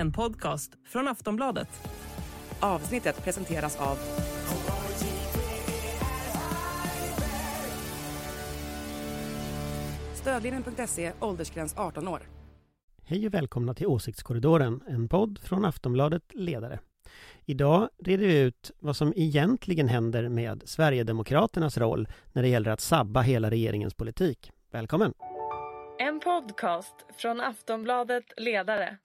en podcast från Aftonbladet. Avsnittet presenteras av Stödlinjen.se, åldersgräns 18 år. Hej och välkomna till Åsiktskorridoren, en podd från Aftonbladet Ledare. Idag reder vi ut vad som egentligen händer med Sverigedemokraternas roll när det gäller att sabba hela regeringens politik. Välkommen! En podcast från Aftonbladet Ledare.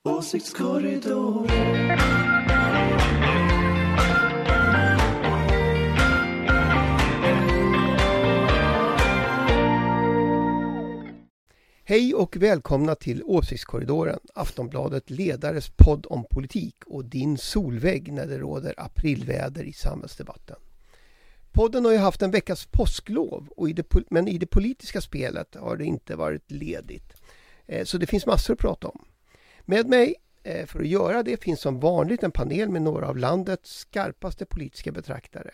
Hej och välkomna till Åsiktskorridoren, Aftonbladet Ledares podd om politik och din solvägg när det råder aprilväder i samhällsdebatten. Podden har ju haft en veckas påsklov, och i det, men i det politiska spelet har det inte varit ledigt. Eh, så det finns massor att prata om. Med mig eh, för att göra det finns som vanligt en panel med några av landets skarpaste politiska betraktare.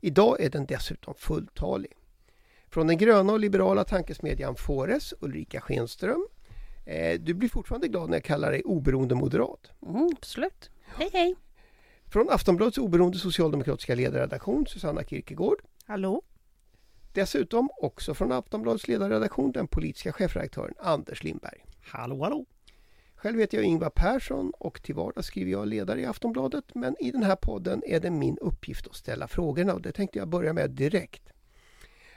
Idag är den dessutom fulltalig. Från den gröna och liberala tankesmedjan Fores, Ulrika Schenström. Eh, du blir fortfarande glad när jag kallar dig oberoende moderat. Mm, absolut. Hej, hej. Från Aftonbladets oberoende socialdemokratiska ledarredaktion Susanna Kierkegaard. Hallå. Dessutom också från Aftonbladets ledarredaktion den politiska chefredaktören Anders Lindberg. Hallå, hallå! Själv heter jag Ingvar Persson och till vardags skriver jag ledare i Aftonbladet men i den här podden är det min uppgift att ställa frågorna och det tänkte jag börja med direkt.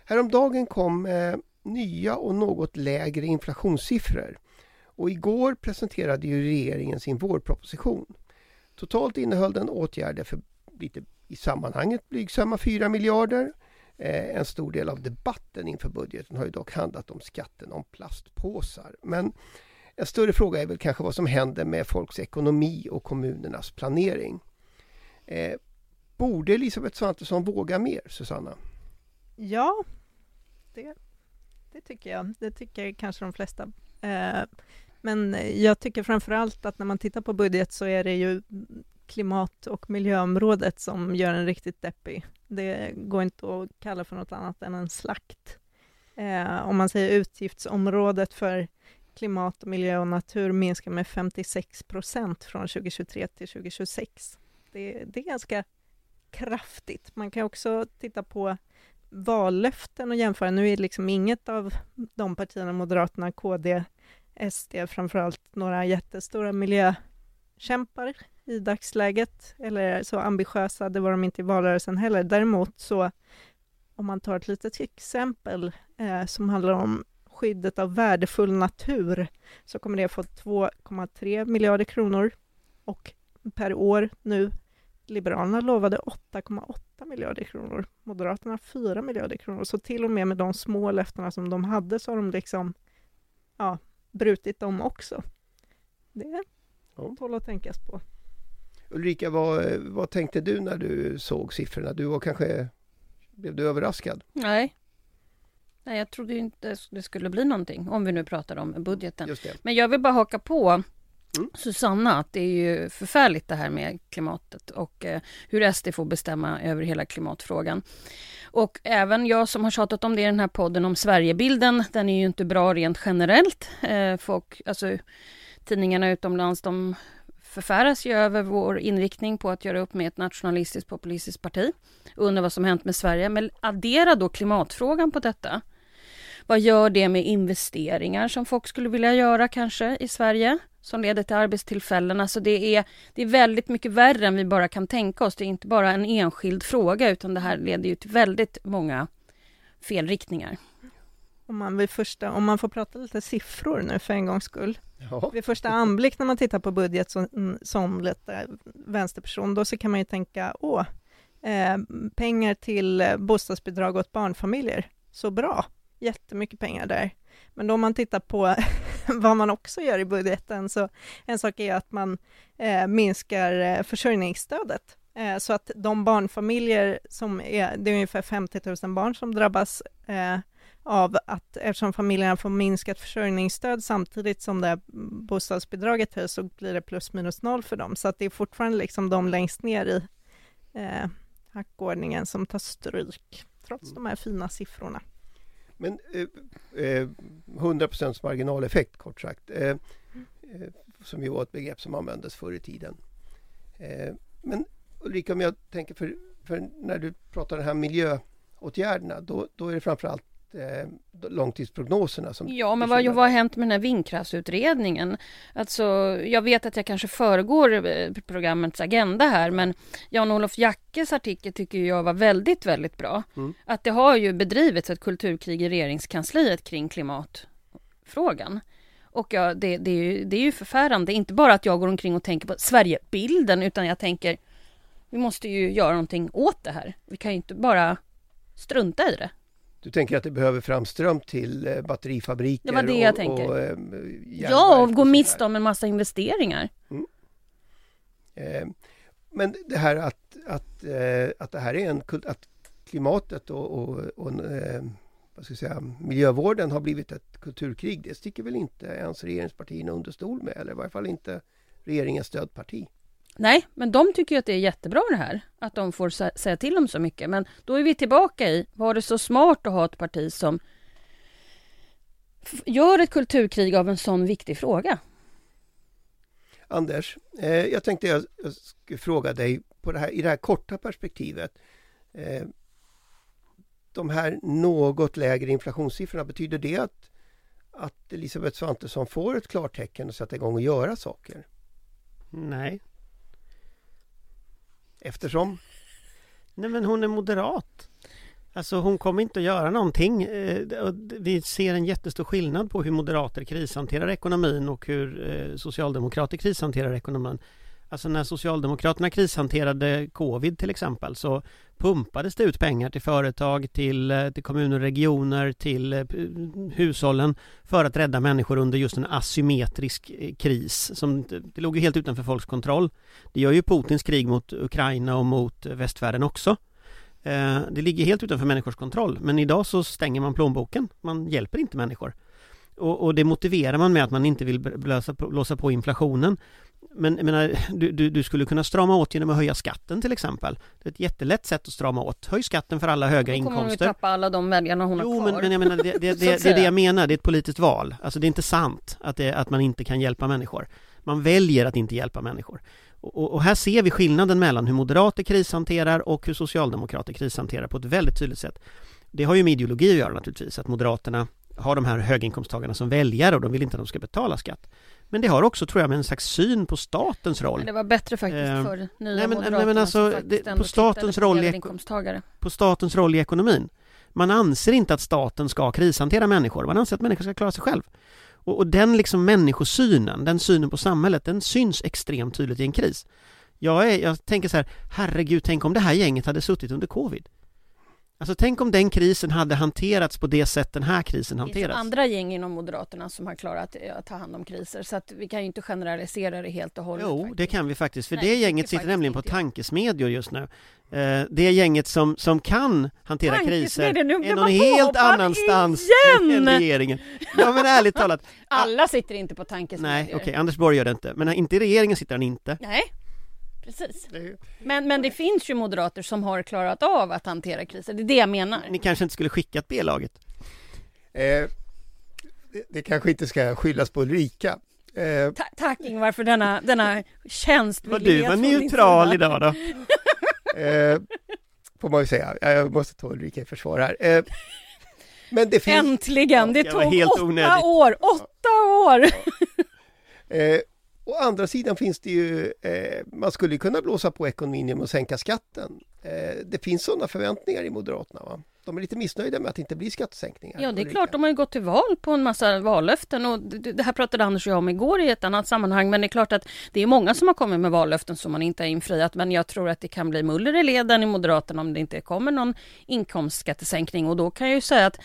Häromdagen kom eh, nya och något lägre inflationssiffror och igår presenterade ju regeringen sin vårproposition. Totalt innehöll den åtgärder för lite i sammanhanget blygsamma 4 miljarder. Eh, en stor del av debatten inför budgeten har ju dock handlat om skatten om plastpåsar. Men en större fråga är väl kanske vad som händer med folks ekonomi och kommunernas planering. Eh, borde Elisabeth Svantesson våga mer, Susanna? Ja, det, det tycker jag. Det tycker kanske de flesta. Eh, men eh, jag tycker framför allt att när man tittar på budget så är det ju klimat och miljöområdet som gör en riktigt deppig. Det går inte att kalla för något annat än en slakt. Eh, om man säger utgiftsområdet för klimat, och miljö och natur minskar med 56 procent från 2023 till 2026. Det, det är ganska kraftigt. Man kan också titta på vallöften och jämföra. Nu är liksom inget av de partierna, Moderaterna, KD, SD, framförallt några jättestora miljökämpar i dagsläget, eller så ambitiösa, det var de inte i valrörelsen heller. Däremot så, om man tar ett litet exempel eh, som handlar om skyddet av värdefull natur, så kommer det få 2,3 miljarder kronor och per år nu Liberalerna lovade 8,8 miljarder kronor, Moderaterna 4 miljarder kronor, så till och med med de små löftena som de hade så har de liksom ja, brutit dem också. Det Ja. tål att tänkas på. Ulrika, vad, vad tänkte du när du såg siffrorna? Du var kanske, blev du överraskad? Nej. Nej, jag trodde inte det skulle bli någonting, om vi nu pratar om budgeten. Men jag vill bara haka på Mm. Susanna, att det är ju förfärligt det här med klimatet och eh, hur SD får bestämma över hela klimatfrågan. Och även jag som har tjatat om det i den här podden om Sverigebilden, den är ju inte bra rent generellt. Eh, folk, alltså tidningarna utomlands, de förfäras ju över vår inriktning på att göra upp med ett nationalistiskt populistiskt parti. Undrar vad som hänt med Sverige. Men addera då klimatfrågan på detta. Vad gör det med investeringar som folk skulle vilja göra kanske i Sverige? Som leder till arbetstillfällen. Alltså det är, det är väldigt mycket värre än vi bara kan tänka oss. Det är inte bara en enskild fråga utan det här leder ju till väldigt många felriktningar. Om man, vid första, om man får prata lite siffror nu för en gångs skull. Ja. Vid första anblick när man tittar på budget som, som lite vänsterperson, då så kan man ju tänka, åh, eh, pengar till eh, bostadsbidrag åt barnfamiljer, så bra, jättemycket pengar där. Men då om man tittar på vad man också gör i budgeten, så en sak är att man eh, minskar eh, försörjningsstödet. Eh, så att de barnfamiljer som är, det är ungefär 50 000 barn som drabbas eh, av att eftersom familjerna får minskat försörjningsstöd samtidigt som det här bostadsbidraget höjs så blir det plus minus noll för dem. Så att det är fortfarande liksom de längst ner i eh, hackordningen som tar stryk, trots de här fina siffrorna. Men eh, eh, 100% marginaleffekt kort sagt. Eh, eh, som ju var ett begrepp som användes förr i tiden. Eh, men Ulrika, om jag tänker för, för när du pratar de här miljöåtgärderna, då, då är det framförallt eh, långtidsprognoserna som Ja, men vad, vad har hänt med den här vindkraftsutredningen? Alltså, jag vet att jag kanske föregår eh, programmets agenda här, men Jan-Olof Jackes artikel tycker jag var väldigt, väldigt bra. Mm. Att det har ju bedrivits ett kulturkrig i regeringskansliet kring klimatfrågan. Och ja, det, det, är ju, det är ju förfärande, inte bara att jag går omkring och tänker på Sverigebilden, utan jag tänker vi måste ju göra någonting åt det här. Vi kan ju inte bara strunta i det. Du tänker att det behöver fram ström till eh, batterifabriker? Det var det jag och, tänker. Och, eh, Ja, och gå miste om en massa investeringar. Eh, men det här att, att, eh, att det här är en att klimatet och, och, och eh, vad ska jag säga, miljövården har blivit ett kulturkrig. Det sticker väl inte ens regeringspartierna under stol med eller i varje fall inte regeringens stödparti. Nej, men de tycker ju att det är jättebra det här, att de får sä- säga till om så mycket. Men då är vi tillbaka i, var det så smart att ha ett parti som gör ett kulturkrig av en sån viktig fråga? Anders, eh, jag tänkte jag, jag skulle fråga dig på det här, i det här korta perspektivet. Eh, de här något lägre inflationssiffrorna, betyder det att, att Elisabeth Svantesson får ett klartecken att sätta igång och göra saker? Nej. Eftersom? Nej men hon är moderat. Alltså hon kommer inte att göra någonting. Eh, vi ser en jättestor skillnad på hur moderater krishanterar ekonomin och hur eh, socialdemokrater krishanterar ekonomin. Alltså när Socialdemokraterna krishanterade covid till exempel så pumpades det ut pengar till företag, till, eh, till kommuner och regioner, till eh, hushållen för att rädda människor under just en asymmetrisk eh, kris. Som, det låg ju helt utanför folks kontroll. Det gör ju Putins krig mot Ukraina och mot eh, västvärlden också. Eh, Det ligger helt utanför människors kontroll men idag så stänger man plånboken. Man hjälper inte människor. Och, och det motiverar man med att man inte vill blåsa på, blåsa på inflationen. Men jag menar, du, du, du skulle kunna strama åt genom att höja skatten till exempel. Det är ett jättelätt sätt att strama åt. Höj skatten för alla höga Då kommer hon ju inkomster. tappa alla de väljarna hon Jo, har men, kvar. men jag menar, det, det, det, att det är det jag menar. Det är ett politiskt val. Alltså det är inte sant att, att man inte kan hjälpa människor. Man väljer att inte hjälpa människor. Och, och här ser vi skillnaden mellan hur moderater krishanterar och hur socialdemokrater krishanterar på ett väldigt tydligt sätt. Det har ju med ideologi att göra naturligtvis, att Moderaterna har de här höginkomsttagarna som väljare och de vill inte att de ska betala skatt. Men det har också, tror jag, med en slags syn på statens roll. Men det var bättre faktiskt Eh, för nya nej, men- nej, men alltså, det- på statens roll i på statens roll i ekonomin. Man anser inte att staten ska krishantera människor, man anser att människor ska klara sig själv. Och, och den liksom människosynen, den synen på samhället, den syns extremt tydligt i en kris. Jag, är, jag tänker så här, herregud, tänk om det här gänget hade suttit under covid. Alltså tänk om den krisen hade hanterats på det sätt den här krisen Det finns hanteras. andra gäng inom Moderaterna som har klarat eh, att ta hand om kriser, så att vi kan ju inte generalisera det helt och hållet. Jo, faktiskt. det kan vi faktiskt, för Nej, det gänget sitter nämligen på tankesmedjor just nu. Eh, Det gänget som, som kan hantera kriser är någon helt annanstans igen! än regeringen. Ja men ärligt talat, Alla sitter inte på tankesmedjor. nej okej, Anders Borg gör det inte, men inte i regeringen sitter han inte. Nej, precis. Men, men det finns ju moderater som har klarat av att hantera kriser, det är det jag menar. Ni kanske inte skulle skickat B-laget? Eh, det, det kanske inte ska skyllas på Ulrika. Eh, Ta tack Ingvar för denna, denna tjänst. Var du var neutral idag då? eh, får man ju säga. Jag måste ta Ulrika i försvar här. Eh, men det finns... Äntligen! Det det tog helt åtta onödigt. år! Åtta år! Eh, å andra sidan finns det ju, eh, man skulle kunna blåsa på ekonomin genom att sänka skatten. Eh, det finns sådana förväntningar i Moderaterna va? De är lite missnöjda med att det inte blir skattesänkningar. Ja, det är klart, de har ju gått till val på en massa vallöften och det det här pratade Anders och jag om igår i ett annat sammanhang, men det är klart att det är många som har kommit med vallöften som man inte har infriat, men jag tror att det kan bli muller i leden i Moderaterna om det inte kommer någon inkomstskattesänkning och då kan jag ju säga att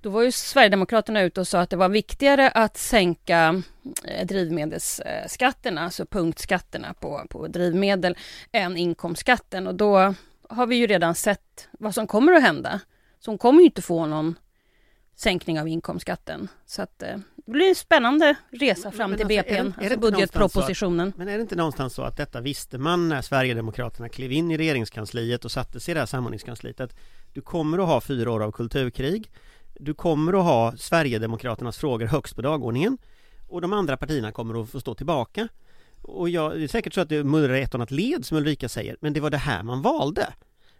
då var ju Sverigedemokraterna ute och sa att det var viktigare att sänka eh, drivmedelsskatterna, alltså punktskatterna på, på drivmedel, än inkomstskatten. Och då har vi ju redan sett vad som kommer att hända. Så hon kommer ju inte få någon sänkning av inkomstskatten. Så att eh, det blir en spännande resa fram men till alltså, BPn, är det alltså inte någonstans så att- budgetpropositionen. Men är det inte någonstans så att detta visste man när Sverigedemokraterna klev in i regeringskansliet och satte sig i det här samordningskansliet att du kommer att ha fyra år av kulturkrig du kommer att ha Sverigedemokraternas frågor högst på dagordningen och de andra partierna kommer att få stå tillbaka. Och jag, det är säkert så att det mullrar i ett och annat led som Ulrika säger, men det var det här man valde.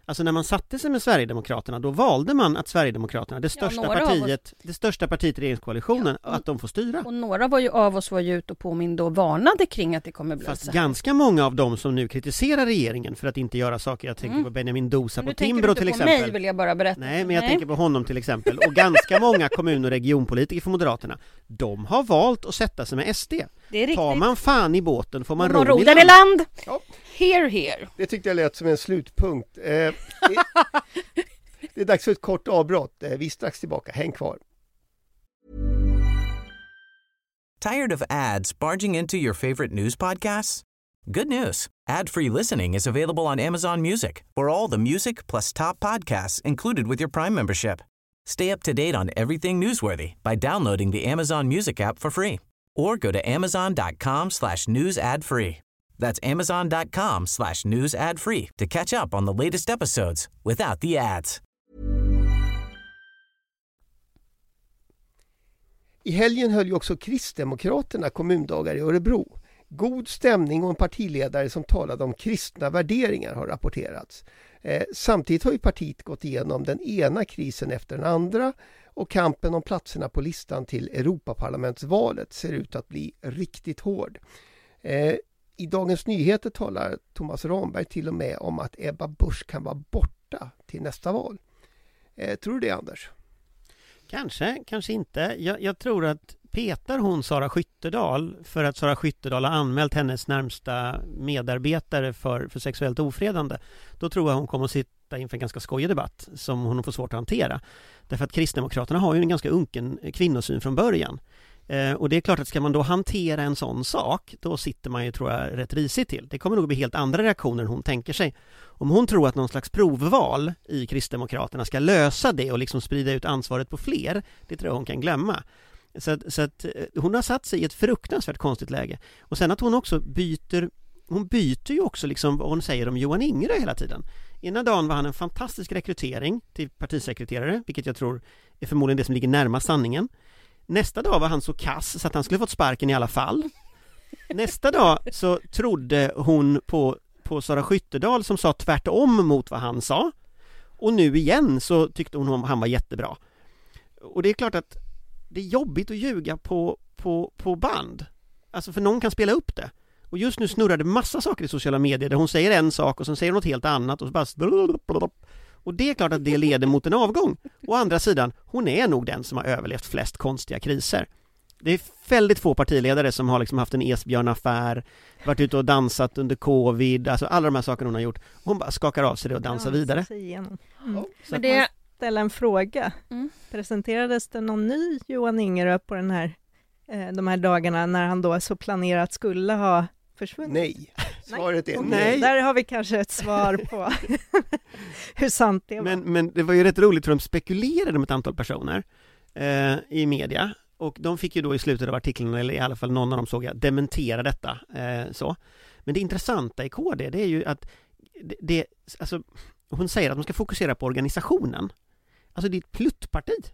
Alltså när man satte sig med Sverigedemokraterna, då valde man att Sverigedemokraterna, det största av partiet, det största partiet i regeringskoalitionen, att de får styra. Och några var ju av oss var ju ute och påminde och varnade kring att det kommer bli Fast så här. ganska många av dem som nu kritiserar regeringen för att inte göra saker, jag tänker Mm. på Benjamin Dosa på nu tänker Timbro du inte till på exempel. mig vill jag bara berätta. Nej, men jag tänker på honom till exempel. Och ganska många kommun och regionpolitiker för Moderaterna, de har valt att sätta sig med SD. Det är riktigt. Tar man fan i båten får man ro i land. land. Ja. Here, here. Det tyckte jag lät som en slutpunkt. Eh, det, det är dags för ett kort avbrott. Eh, vi är strax tillbaka. Häng kvar. Tired of ads barging into your favorite news podcasts? Good news. Ad-free listening is available on Amazon Music for all the music plus top podcasts included with your Prime membership. Stay up to date on everything newsworthy by downloading the Amazon Music app for free or go to amazon.com slash news ad free. That's amazon.com slash news ad free to catch up on the latest episodes without the ads. I helgen höll ju också Kristdemokraterna kommundagar i Örebro. God stämning och en partiledare som talade om kristna värderingar har rapporterats. Eh, samtidigt har ju partiet gått igenom den ena krisen efter den andra och kampen om platserna på listan till Europaparlamentsvalet ser ut att bli riktigt hård. Eh, i Dagens Nyheter talar Thomas Ramberg till och med om att Ebba Busch kan vara borta till nästa val. Eh, tror du det Anders? Kanske, kanske inte. Jag, jag tror att petar hon Sara Skyttedal för att Sara Skyttedal har anmält hennes närmsta medarbetare för, för sexuellt ofredande, då tror jag hon kommer att sitta inför en ganska skojig debatt som hon får svårt att hantera. Därför att Kristdemokraterna har ju en ganska unken kvinnosyn från början. Eh, och det är klart att ska man då hantera en sån sak, då sitter man ju, tror jag, rätt risigt till. Det kommer nog bli helt andra reaktioner än hon tänker sig. Om hon tror att någon slags provval i Kristdemokraterna ska lösa det och liksom sprida ut ansvaret på fler, det tror jag hon kan glömma. Så att, så att eh, hon har satt sig i ett fruktansvärt konstigt läge. Och sen att hon också byter, hon byter ju också liksom vad hon säger om Johan Ingerö hela tiden. Ena dagen var han en fantastisk rekrytering till partisekreterare, vilket jag tror är förmodligen det som ligger närmast sanningen. Nästa dag var han så kass så att han skulle fått sparken i alla fall. Nästa dag så trodde hon på, på Sara Skyttedal som sa tvärtom mot vad han sa. Och nu igen så tyckte hon att han var jättebra. Och det är klart att det är jobbigt att ljuga på, på, på band. Alltså för någon kan spela upp det. Och just nu snurrar det massa saker i sociala medier där hon säger en sak och sen säger hon något helt annat och så bara och det är klart att det leder mot en avgång. Å andra sidan, hon är nog den som har överlevt flest konstiga kriser. Det är väldigt få partiledare som har liksom haft en Esbjörn-affär, varit ute och dansat under covid, alltså alla de här sakerna hon har gjort. Hon bara skakar av sig det och dansar Dansa vidare. Mm. Ja. Så Men det, Ställa en fråga. Mm. Presenterades det någon ny Johan Ingerö på den här, eh, de här dagarna när han då så planerat skulle ha försvunnit? Nej. Svaret är Okej, nej. Där har vi kanske ett svar på hur sant det var. Men, men det var ju rätt roligt för de spekulerade om ett antal personer eh, i media och de fick ju då i slutet av artikeln, eller i alla fall någon av dem såg jag, dementera detta. Eh, så. Men det intressanta i KD, det är ju att det, det, alltså, hon säger att man ska fokusera på organisationen. Alltså det är ett pluttparti.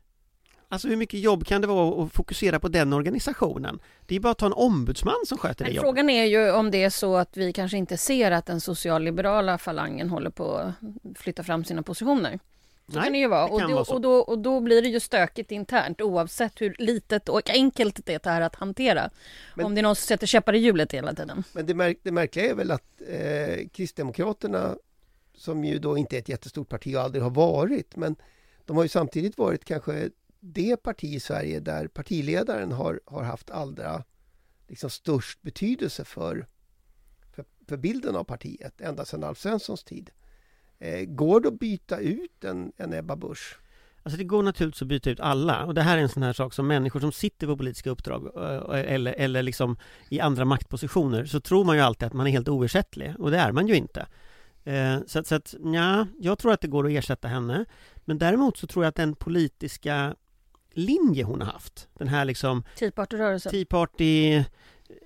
Alltså hur mycket jobb kan det vara att fokusera på den organisationen? Det är bara att ta en ombudsman som sköter det Men jobbet. frågan är ju om det är så att vi kanske inte ser att den socialliberala falangen håller på att flytta fram sina positioner. Så kan det ju vara. det Och kan då, vara så. och, då, och då blir det ju stökigt internt oavsett hur litet och enkelt det är att hantera. Men- om det är någon som sätter käppar i hjulet hela tiden. Men det, märk det märkliga är väl att eh, Kristdemokraterna, som ju då inte är ett jättestort parti och aldrig har varit, men de har ju samtidigt varit kanske det parti i Sverige där partiledaren har, har haft allra liksom, störst betydelse för, för, för bilden av partiet, ända sedan Alf Svenssons tid. Eh, går det att byta ut en, en Ebba Busch? Alltså det går naturligtvis att byta ut alla och det här är en sån här sak som människor som sitter på politiska uppdrag eh, eller, eller liksom i andra maktpositioner så tror man ju alltid att man är helt oersättlig och det är man ju inte. Eh, så att, så att ja, jag tror att det går att ersätta henne men däremot så tror jag att den politiska linje hon har haft, den här liksom Tea Party-rörelsen. Tea Party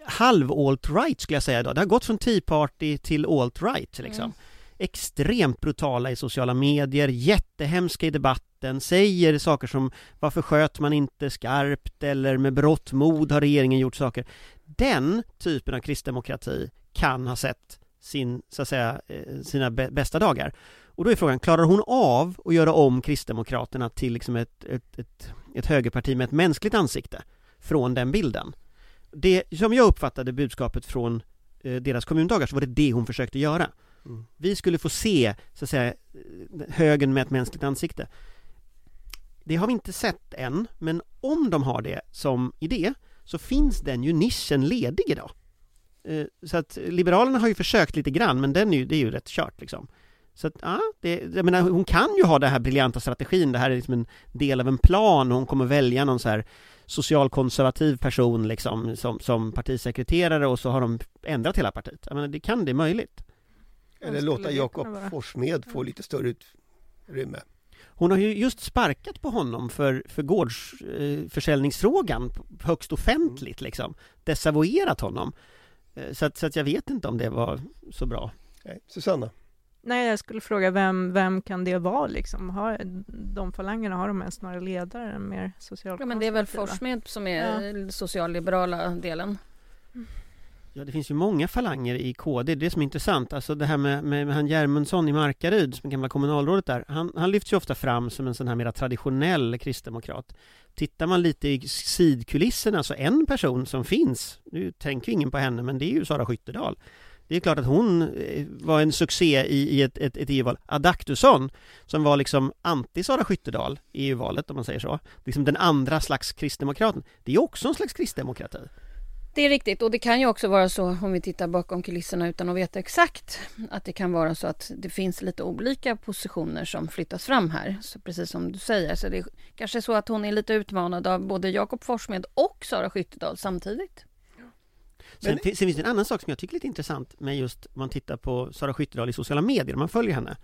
halv alt-right skulle jag säga idag. Det har gått från Tea Party till alt-right liksom. extremt brutala i sociala medier, jättehemska i debatten, säger saker som varför sköt man inte skarpt eller med berått mod har regeringen gjort saker. Den typen av kristdemokrati kan ha sett sin, så att säga, eh, sina bästa dagar. Och då är frågan, klarar hon av att göra om Kristdemokraterna till liksom ett, ett, ett, ett högerparti med ett mänskligt ansikte från den bilden? Det som jag uppfattade budskapet från eh, deras kommundagar så var det det hon försökte göra. Mm. Vi skulle få se, så att säga, högern med ett mänskligt ansikte. Det har vi inte sett än, men om de har det som idé så finns den ju nischen ledig idag. Eh, så att Liberalerna har ju försökt lite grann, men den är ju, det är ju rätt kört liksom. Så att, ja, det, jag menar, hon kan ju ha den här briljanta strategin, det här är liksom en del av en plan och hon kommer välja någon så här socialkonservativ person liksom som, som partisekreterare och så har de ändrat hela partiet. Jag menar, det kan det möjligt. Eller låta Jakob Forssmed få lite större utrymme. Hon har ju just sparkat på honom för, för gårdsförsäljningsfrågan eh, högst offentligt liksom. Desavouerat honom. Eh, så att, så att jag vet inte om det var så bra. Nej. Susanna? Nej, jag skulle fråga vem, vem kan det vara liksom? Har, de falangerna, har de ens några ledare? Mer ja, men det är väl Forssmed som är ja. socialliberala delen. Ja, det finns ju många falanger i KD, det är det som är intressant. Alltså det här med, med, med han Järmundsson i Markaryd, som gamla kommunalrådet där, han, han lyfts ju ofta fram som en sån här mera traditionell kristdemokrat. Tittar man lite i sidkulisserna, så en person som finns, nu tänker ingen på henne, men det är ju Sara Skyttedal. Det är klart att hon eh, var en succé i, i ett, ett, ett EU-val. Adaktusson, som var liksom anti-Sara Skyttedal i EU-valet, om man säger så. Liksom den andra slags kristdemokraten. Det är också en slags kristdemokrati. Det är riktigt och det kan ju också vara så om vi tittar bakom kulisserna utan att veta exakt att det kan vara så att det finns lite olika positioner som flyttas fram här. Så precis som du säger, så det är kanske så att hon är lite utmanad av både Jakob Forssmed och Sara Skyttedal samtidigt. Sen, sen, finns det en annan sak som jag tycker är lite intressant med just om man tittar på Sara Skyttedal i sociala medier, om man följer henne.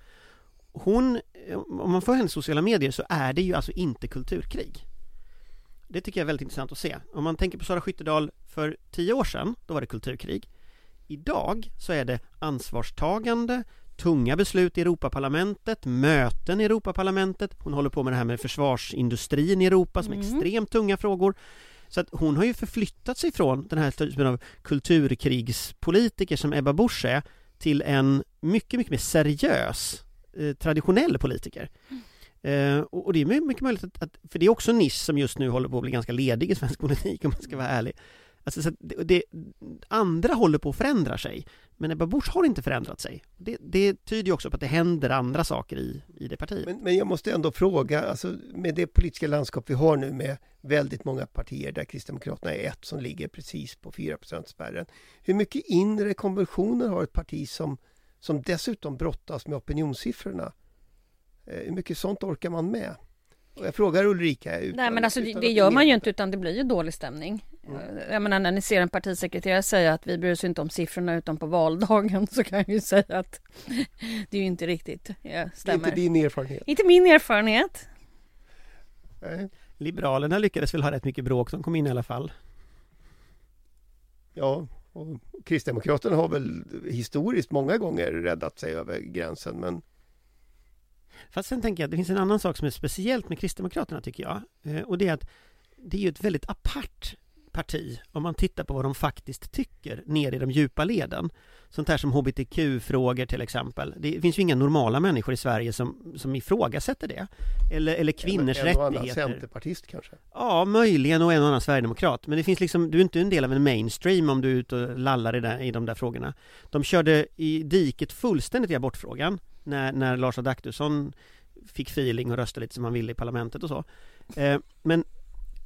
Hon, om man följer hennes sociala medier så är det ju alltså inte kulturkrig. Det tycker jag är väldigt intressant att se. Om man tänker på Sara Skyttedal för tio år sedan, då var det kulturkrig. Idag så är det ansvarstagande, tunga beslut i Europaparlamentet, möten i Europaparlamentet. Hon håller på med det här med försvarsindustrin i Europa som är mm. extremt tunga frågor. Så att hon har ju förflyttat sig från den här typen av kulturkrigspolitiker som Ebba Busch är till en mycket, mycket mer seriös eh, traditionell politiker. Mm. Eh, och, och, det är mycket möjligt att, att, för det är också en nisch som just nu håller på att bli ganska ledig i svensk politik om man ska vara ärlig. Alltså, så det, det, andra håller på att förändra sig, men Ebba Busch har inte förändrat sig. Det, det tyder ju också på att det händer andra saker i, i det partiet. Men, men jag måste ändå fråga, alltså, med det politiska landskap vi har nu med väldigt många partier där Kristdemokraterna är ett som ligger precis på 4 spärren. Hur mycket inre konvulsioner har ett parti som, som dessutom brottas med opinionssiffrorna? Eh, hur mycket sånt orkar man med? Och jag frågar Ulrika. Utan, Nej men alltså det, det gör man ju inte utan det blir ju dålig stämning. Mm. Eh, jag menar när ni ser en partisekreterare säga att vi bryr oss inte om siffrorna utan på valdagen så kan jag ju säga att det är ju inte riktigt ja, stämmer. Inte din erfarenhet. Inte min erfarenhet. Nej. Liberalerna lyckades väl ha rätt mycket bråk som kom in i alla fall. Ja, och Kristdemokraterna har väl historiskt många gånger räddat sig över gränsen men Fast sen tänker jag att det finns en annan sak som är speciellt med Kristdemokraterna tycker jag. Eh, och det är att det är ju ett väldigt apart parti om man tittar på vad de faktiskt tycker ner i de djupa leden. Sånt här som hbtq-frågor till exempel. Det finns ju inga normala människor i Sverige som, som ifrågasätter det. Eller, eller kvinnors en, en rättigheter. En och annan centerpartist kanske? Ja, möjligen och en och annan sverigedemokrat. Men det finns liksom, du är inte en del av en mainstream om du är ute och lallar i, där, i de där frågorna. De körde i diket fullständigt i abortfrågan när, när Lars Adaktusson fick feeling och röstade lite som han ville i parlamentet och så. Eh, men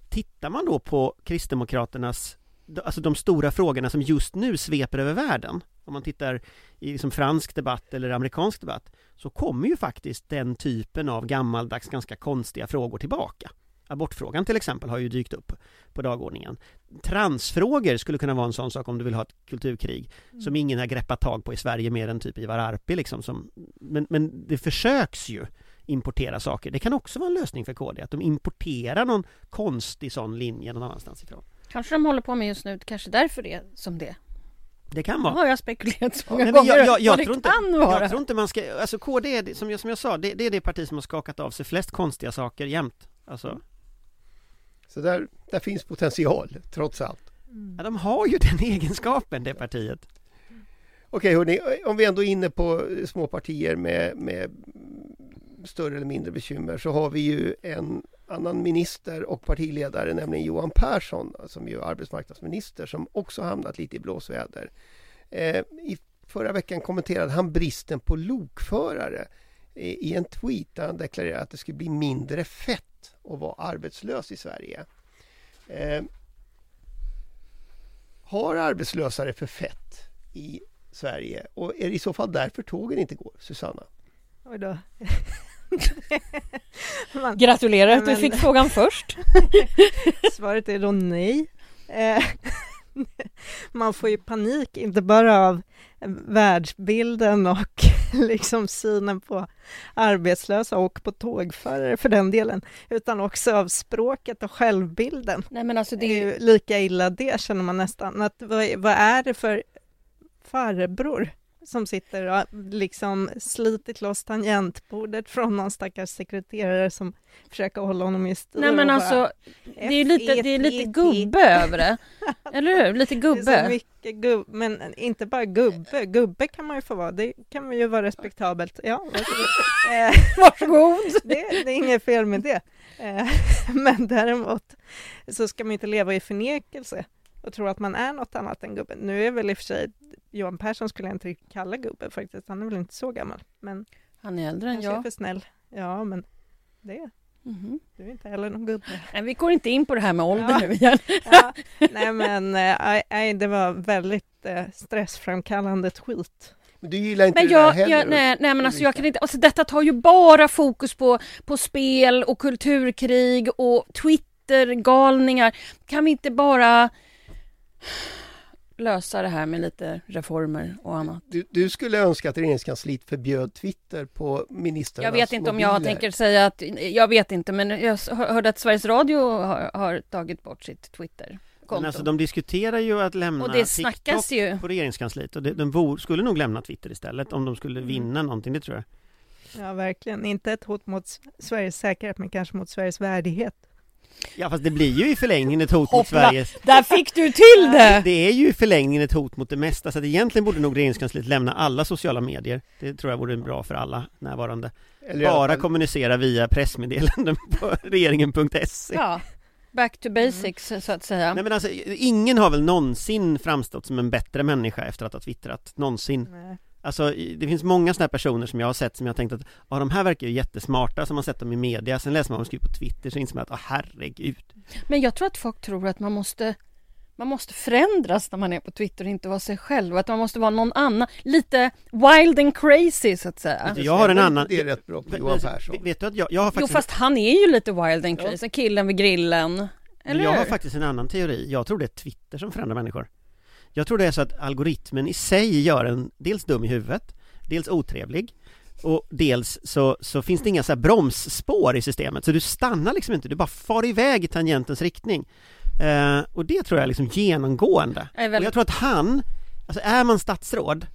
tittar man då på Kristdemokraternas, alltså de stora frågorna som just nu sveper över världen, om man tittar i liksom fransk debatt eller amerikansk debatt, så kommer ju faktiskt den typen av gammaldags, ganska konstiga frågor tillbaka. Abortfrågan till exempel har ju dykt upp på dagordningen. Transfrågor skulle kunna vara en sån sak om du vill ha ett kulturkrig mm. som ingen har greppat tag på i Sverige mer än typ Ivar Arpi liksom. Som, men, men det försöks ju importera saker. Det kan också vara en lösning för KD, att de importerar någon konstig sån linje någon annanstans ifrån. Kanske de håller på med just nu, kanske därför det är som det Det kan vara. har jag spekulerat så många gånger jag, jag, jag, det tror inte, kan vara. jag tror inte man ska, alltså KD, är det- som jag, som jag sa, det, det är det parti som har skakat av sig flest konstiga saker jämt. Alltså, Så där, där finns potential, trots allt. ja, de har ju den egenskapen, det partiet. Okej, hörni, om vi ändå är inne på små partier med, med större eller mindre bekymmer så har vi ju en annan minister och partiledare, nämligen Johan Persson, som ju är arbetsmarknadsminister, som också hamnat lite i blåsväder. Eh, I förra veckan kommenterade han bristen på lokförare i, i en tweet där han deklarerade att det skulle bli mindre fett att vara arbetslös i Sverige. Eh, har arbetslösare för fett i Sverige och är det i så fall därför tågen inte går, Susanna? Oj då. Man, Gratulerar att du Men- fick frågan först. svaret är då nej. Eh, Man får ju panik, inte bara av världsbilden och liksom synen på arbetslösa och på tågförare för den delen, utan också av språket och självbilden. Nej men alltså Det är ju lika illa det känner man nästan. Att, vad, vad är det för farbror som sitter och liksom slitit loss tangentbordet från någon stackars sekreterare som försöker hålla honom i styr. Nej men alltså, det är ju lite, det är lite F-E-T-T. gubbe över det. Eller hur? Lite Det är så gubbe. mycket gubb, men inte bara gubbe. Gubbe kan man ju få vara, det kan ju vara respektabelt. Ja, varsågod. Eh, det, det är inget fel med det. Eh, Men däremot så ska man inte leva i förnekelse och tro att man är något annat än gubbe. Nu är väl i och för sig Johan Persson skulle jag inte riktigt kalla gubbe faktiskt. Han är väl inte så gammal, men Han är äldre än kanske är jag. för snäll. Ja, men det, Mhm. du är inte heller någon gubbe. Nej, vi går inte in på det här med ålder Ja. nu igen. Ja, nej, men nej, det var väldigt eh, stressframkallande tweet. Men du gillar inte Men det där jag, heller? jag, nej, nej men alltså jag kan inte, alltså detta tar ju bara fokus på, på spel och kulturkrig och Twitter-galningar. Kan vi inte bara lösa det här med lite reformer och annat? Du, du skulle önska att regeringskansliet förbjöd Twitter på ministrarnas Jag vet inte om jag mobiler. tänker säga att, jag vet inte men jag hörde att Sveriges Radio har, har tagit bort sitt Twitter. Men alltså de diskuterar ju att lämna och det snackas TikTok ju. på regeringskansliet och det, de vor, skulle nog lämna Twitter istället om de skulle Mm. vinna någonting, det tror jag. Ja, verkligen. Inte ett hot mot Sveriges säkerhet, men kanske mot Sveriges värdighet. Ja fast det blir ju i förlängningen ett hot mot Hoppla. Sveriges Där fick du till det! Det är ju i förlängningen ett hot mot det mesta, så att egentligen borde nog regeringskansliet lämna alla sociala medier. Det tror jag vore bra för alla närvarande. Eller Bara fall- kommunicera via pressmeddelanden på regeringen.se. Ja, back to basics så att säga. Nej men alltså, ingen har väl någonsin framstått som en bättre människa efter att ha twittrat, någonsin. Nej. Alltså, det finns många sådana här personer som jag har sett som jag har tänkt att ja, de här verkar ju jättesmarta, som man sett dem i media, sen läser man vad de skriver på Twitter så inser man att, åh herregud. Men jag tror att folk tror att man måste man måste förändras när man är på Twitter och inte vara sig själv, att man måste vara någon annan, lite wild and crazy så att säga. Jag har en annan... Det är rätt bra på Johan Persson. Vet- du att jag, jag har Jo faktiskt... fast han är ju lite wild and crazy, killen vid grillen. Men Eller jag har faktiskt en annan teori. Jag tror det är Twitter som förändrar människor. Jag tror det är så att algoritmen i sig gör en dels dum i huvudet, dels otrevlig och dels så, så finns det inga så här bromsspår i systemet, så du stannar liksom inte, du bara far iväg i tangentens riktning. Eh, och det tror jag är liksom genomgående. Är Och väldigt- jag tror att han, alltså är man statsråd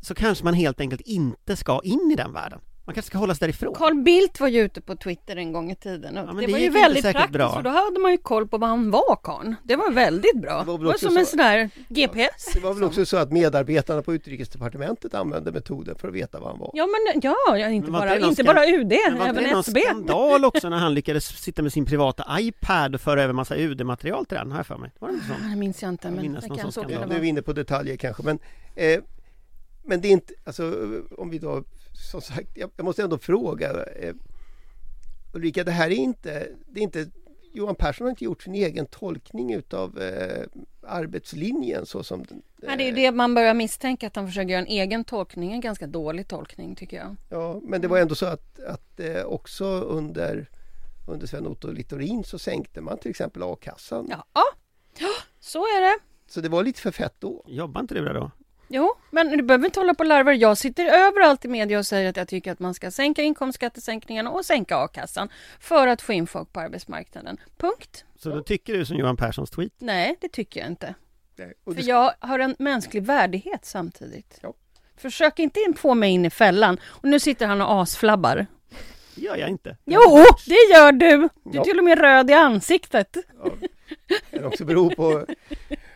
så kanske man helt enkelt inte ska in i den världen. Man kanske ska hålla sig därifrån. Carl Bildt var ju ute på Twitter en gång i tiden och Ja, men det, det var ju väldigt säkert praktiskt bra. och då hade man ju koll på vad han var karln. Det var väldigt bra. Det Det var var, väl också som en så- sån där GPS. Det var väl också så att medarbetarna på utrikesdepartementet använde metoden för att veta vad han var. Ja men ja, ja inte, Men var bara, det inte skam- bara UD, Men var även det någon SB. skandal också när han lyckades sitta med sin privata iPad och föra över massa UD-material till den, jag för mig. Var det inte så? Ah, Det minns jag inte, Jag men det någon kan sån så skandal. kan Ja, det nu är vi inne på detaljer kanske men eh, Men det är inte, alltså om vi då som sagt, jag, jag måste ändå fråga eh, Ulrika, det här är inte, det är inte Johan Persson har inte gjort sin egen tolkning utav eh, arbetslinjen så som den, Ja, det är ju eh, det man börjar misstänka att han försöker göra en egen tolkning, en ganska dålig tolkning tycker jag. Ja, men det var ändå så att, att eh, också under under Sven Otto Littorin så sänkte man till exempel a-kassan. Ja, ja så är det. Så det var lite för fett då. Jobbar inte du där då? Jo, men du behöver inte hålla på och larva. Jag sitter överallt i media och säger att jag tycker att man ska sänka inkomstskattesänkningarna och sänka a-kassan för att få in folk på arbetsmarknaden. Punkt. Så då tycker du som Johan Perssons tweet? Nej, det tycker jag inte. Nej, För du- jag har en mänsklig värdighet samtidigt. Ja. Försök inte in få mig in i fällan. Och nu sitter han och asflabbar. Det gör jag inte. Jo, det gör du! Du är Ja. till och med röd i ansiktet. Ja, kan också bero på...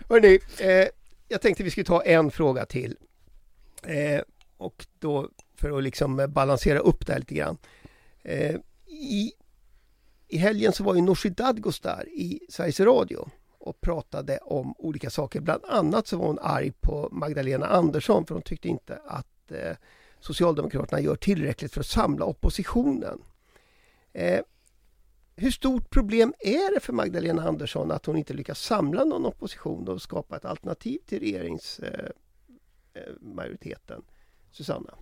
Hörrni, eh, jag tänkte vi skulle ta en fråga till. Eh, och då för att liksom balansera upp det här lite grann. Eh, i, I helgen så var ju Nooshi Dadgostar i Sveriges Radio och pratade om olika saker. Bland annat så var hon arg på Magdalena Andersson för hon tyckte inte att eh, Socialdemokraterna gör tillräckligt för att samla oppositionen. Eh, hur stort problem är det för Magdalena Andersson att hon inte lyckas samla någon opposition och skapa ett alternativ till regeringsmajoriteten? Eh, majoriteten? Susanna?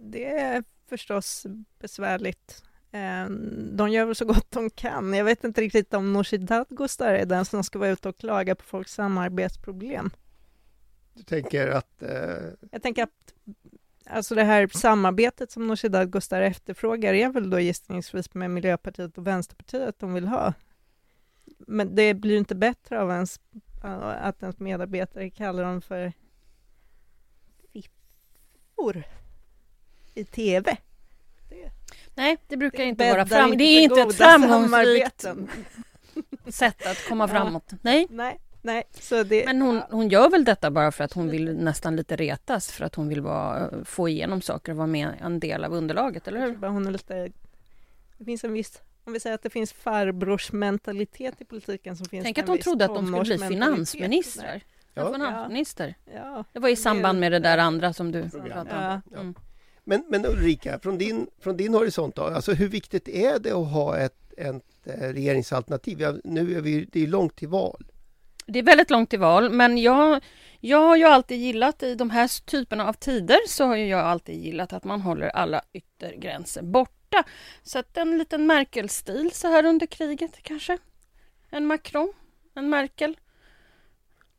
Det är förstås besvärligt. Eh, De gör väl så gott de kan. Jag vet inte riktigt om Nooshi Dadgostar är den som ska vara ute och klaga på folks samarbetsproblem. Du tänker att... Eh, Jag tänker att alltså det här samarbetet som Nooshi Dadgostar efterfrågar är väl då gissningsvis med Miljöpartiet och Vänsterpartiet de vill ha. Men det blir inte bättre av ens, att ens medarbetare kallar dem för fiffor i TV. Nej, det brukar inte Bäddar vara fram. inte Det är inte ett framgångsrikt sätt att komma Ja. framåt. Nej, Nej, nej, så det... men hon, hon gör väl detta bara för att hon vill nästan lite retas för att hon vill vara, få igenom saker och vara med en del av underlaget, eller hur? bara hon är lite... Det finns en viss... Om vi säger att det finns farbrorsmentalitet i politiken som finns Tänk att viss trodde att de skulle bli finansministrar. Ja. Ja. Finansminister. Ja, Det var i samband med det där andra som du pratade om. Ja. Mm. men, men Ulrika, från din, från din horisont då, alltså hur viktigt är det att ha ett, ett eh, regeringsalternativ? Ja, nu är vi, det är långt till val. Det är väldigt långt till val, men jag, jag har ju alltid gillat i de här typerna av tider så har jag alltid gillat att man håller alla yttergränser borta. Så att en liten Merkel-stil så här under kriget kanske. En Macron, en Merkel.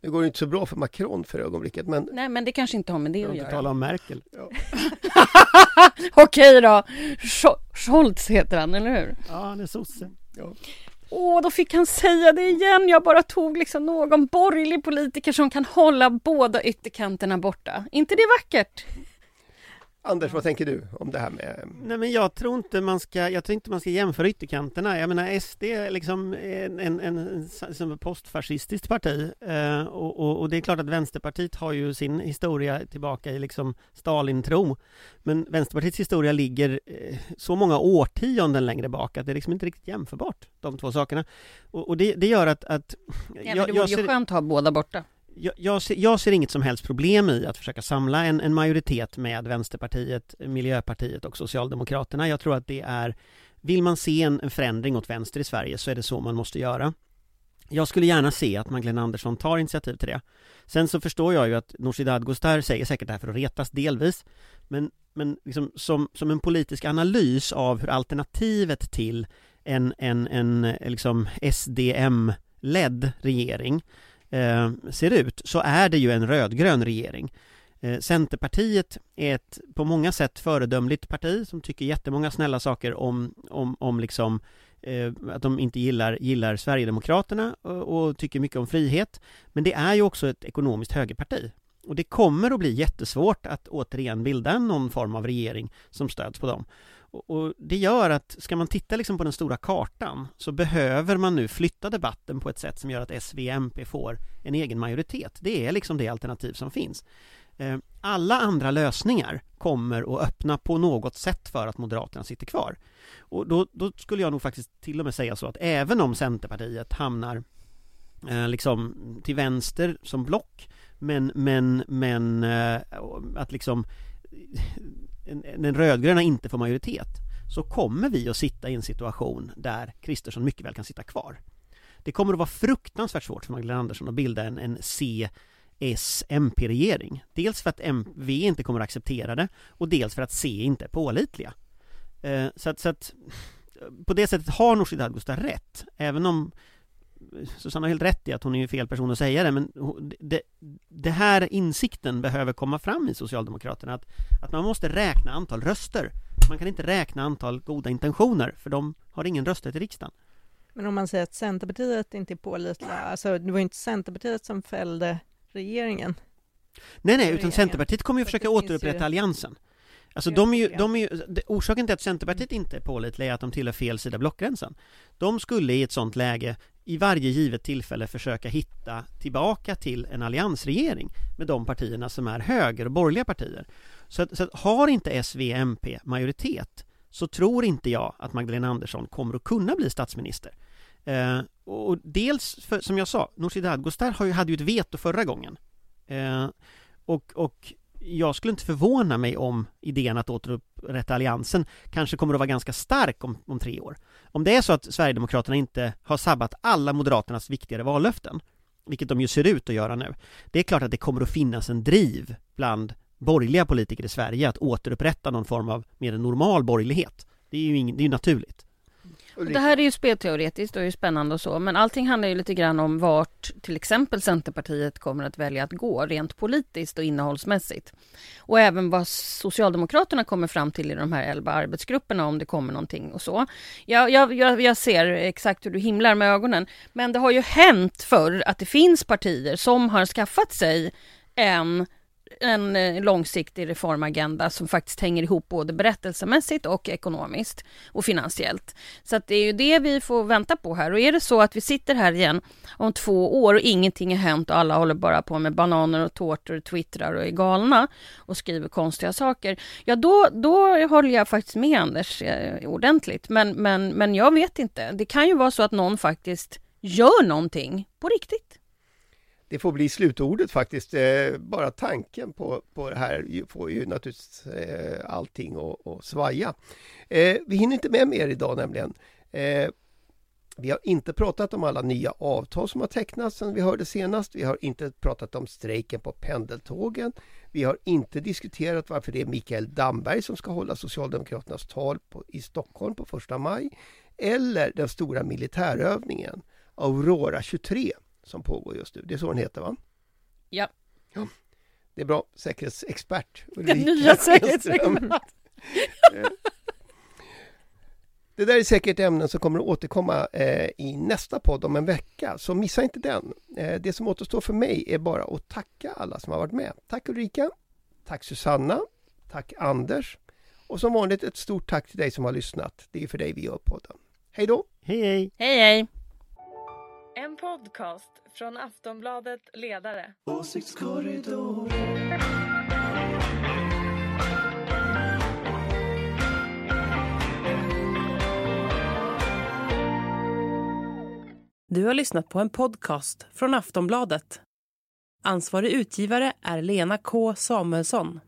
Det går inte så bra för Macron för ögonblicket, men Nej, men det kanske inte har med det Jag att göra. tala om Merkel. Okej då, Scho- Scholz heter han, eller hur? Ja, han är sosse. Åh, då fick han säga det igen. Jag bara tog liksom någon borgerlig politiker som kan hålla båda ytterkanterna borta. inte det vackert? Anders, vad tänker du om det här med... Nej men jag tror inte man ska, jag tror inte man ska jämföra ytterkanterna. Jag menar SD är liksom en, en, en, en postfascistiskt parti eh, och, och, och det är klart att Vänsterpartiet har ju sin historia tillbaka i liksom Stalintro. Men Vänsterpartiets historia ligger eh, så många årtionden längre bak att det är liksom inte riktigt jämförbart, de två sakerna. Och, och det, det gör att, att Ja, men det vore ju skönt att ha båda borta jag, jag, ser, jag ser inget som helst problem i att försöka samla en, en majoritet med Vänsterpartiet, Miljöpartiet och Socialdemokraterna. Jag tror att det är, vill man se en, en förändring åt vänster i Sverige så är det så man måste göra. Jag skulle gärna se att Magdalena Andersson tar initiativ till det. Sen så förstår jag ju att Nooshi Dadgostar säger säkert det här för att retas delvis, men, men liksom som, som en politisk analys av hur alternativet till en, en, en liksom SDM-ledd regering eh, ser ut så är det ju en rödgrön regering. Eh, Centerpartiet är ett på många sätt föredömligt parti som tycker jättemånga snälla saker om, om, om liksom eh, att de inte gillar, gillar Sverigedemokraterna och, och tycker mycket om frihet. Men det är ju också ett ekonomiskt högerparti. Och det kommer att bli jättesvårt att återigen bilda någon form av regering som stöds på dem. Och, och det gör att, ska man titta liksom på den stora kartan, så behöver man nu flytta debatten på ett sätt som gör att S, V, MP får en egen majoritet. Det är liksom det alternativ som finns. Eh, alla andra lösningar kommer att öppna på något sätt för att Moderaterna sitter kvar. Och då, då skulle jag nog faktiskt till och med säga så att även om Centerpartiet hamnar eh, liksom till vänster som block men, men, men eh, att liksom den rödgröna inte får majoritet så kommer vi att sitta i en situation där Kristersson mycket väl kan sitta kvar. Det kommer att vara fruktansvärt svårt för Magdalena Andersson att bilda en, en C S-MP-regering. Dels för att MV V inte kommer att acceptera det och dels för att C inte är pålitliga. Eh, så, att, så att på det sättet har Nooshi Dadgostar rätt, även om Susanna har helt rätt i att hon är ju fel person att säga det, men det, det här insikten behöver komma fram i Socialdemokraterna, att, att man måste räkna antal röster. Man kan inte räkna antal goda intentioner, för de har ingen rösträtt i riksdagen. Men om man säger att Centerpartiet inte är pålitliga, alltså det var inte Centerpartiet som fällde regeringen. Nej, nej, utan. Centerpartiet kommer ju försöka återupprätta ju- alliansen. Alltså de är ju, de är ju, orsaken till att Centerpartiet inte är pålitliga är att de tillhör fel sida blockgränsen. De skulle i ett sånt läge i varje givet tillfälle försöka hitta tillbaka till en alliansregering med de partierna som är höger och borgerliga partier. Så att, så att har inte S, V, MP majoritet så tror inte jag att Magdalena Andersson kommer att kunna bli statsminister. Eh, och dels, för, som jag sa, Nooshi Dadgostar hade ju ett veto förra gången. Eh, och, och jag skulle inte förvåna mig om idén att återupprätta alliansen kanske kommer att vara ganska stark om, om tre år. Om det är så att Sverigedemokraterna inte har sabbat alla Moderaternas viktigare vallöften, vilket de ju ser ut att göra nu, det är klart att det kommer att finnas en driv bland borgerliga politiker i Sverige att återupprätta någon form av mer normal borgerlighet. Det är ju ing, det är ju naturligt. Det här är ju spelteoretiskt och är ju spännande och så, men allting handlar ju lite grann om vart till exempel Centerpartiet kommer att välja att gå rent politiskt och innehållsmässigt. Och även vad Socialdemokraterna kommer fram till i de här elva arbetsgrupperna om det kommer någonting och så. Jag, jag, jag, jag ser exakt hur du himlar med ögonen, men det har ju hänt förr att det finns partier som har skaffat sig en en eh, långsiktig reformagenda som faktiskt hänger ihop både berättelsemässigt och ekonomiskt och finansiellt. Så att det är ju det vi får vänta på här och är det så att vi sitter här igen om två år och ingenting har hänt och alla håller bara på med bananer och tårtor, och twittrar och är galna och skriver konstiga saker. Ja, då, då håller jag faktiskt med Anders eh, ordentligt. Men, men, men jag vet inte. Det kan ju vara så att någon faktiskt gör någonting på riktigt. Det får bli slutordet faktiskt. Eh, bara tanken på, på det här får ju naturligtvis eh, allting att att svaja. Eh, vi hinner inte med mer idag nämligen. Eh, vi har inte pratat om alla nya avtal som har tecknats sedan vi hörde senast. Vi har inte pratat om strejken på pendeltågen. Vi har inte diskuterat varför det är Mikael Damberg som ska hålla Socialdemokraternas tal på, i Stockholm på första maj. Eller den stora militärövningen Aurora 23 som pågår just nu. Det är så den heter va? Ja. ja. Det är bra. Säkerhetsexpert Den Ulrika nya Schenström. säkerhetsexperten. Det där är säkert ämnen som kommer att återkomma eh, i nästa podd om en vecka, så missa inte den. Eh, det som återstår för mig är bara att tacka alla som har varit med. Tack Ulrika, tack Susanna, tack Anders och som vanligt ett stort tack till dig som har lyssnat. Det är för dig vi gör podden. Hej då! Hej hej! Hej hej! En podcast från Aftonbladet Ledare. Du har lyssnat på en podcast från Aftonbladet. Ansvarig utgivare är Lena K Samuelsson.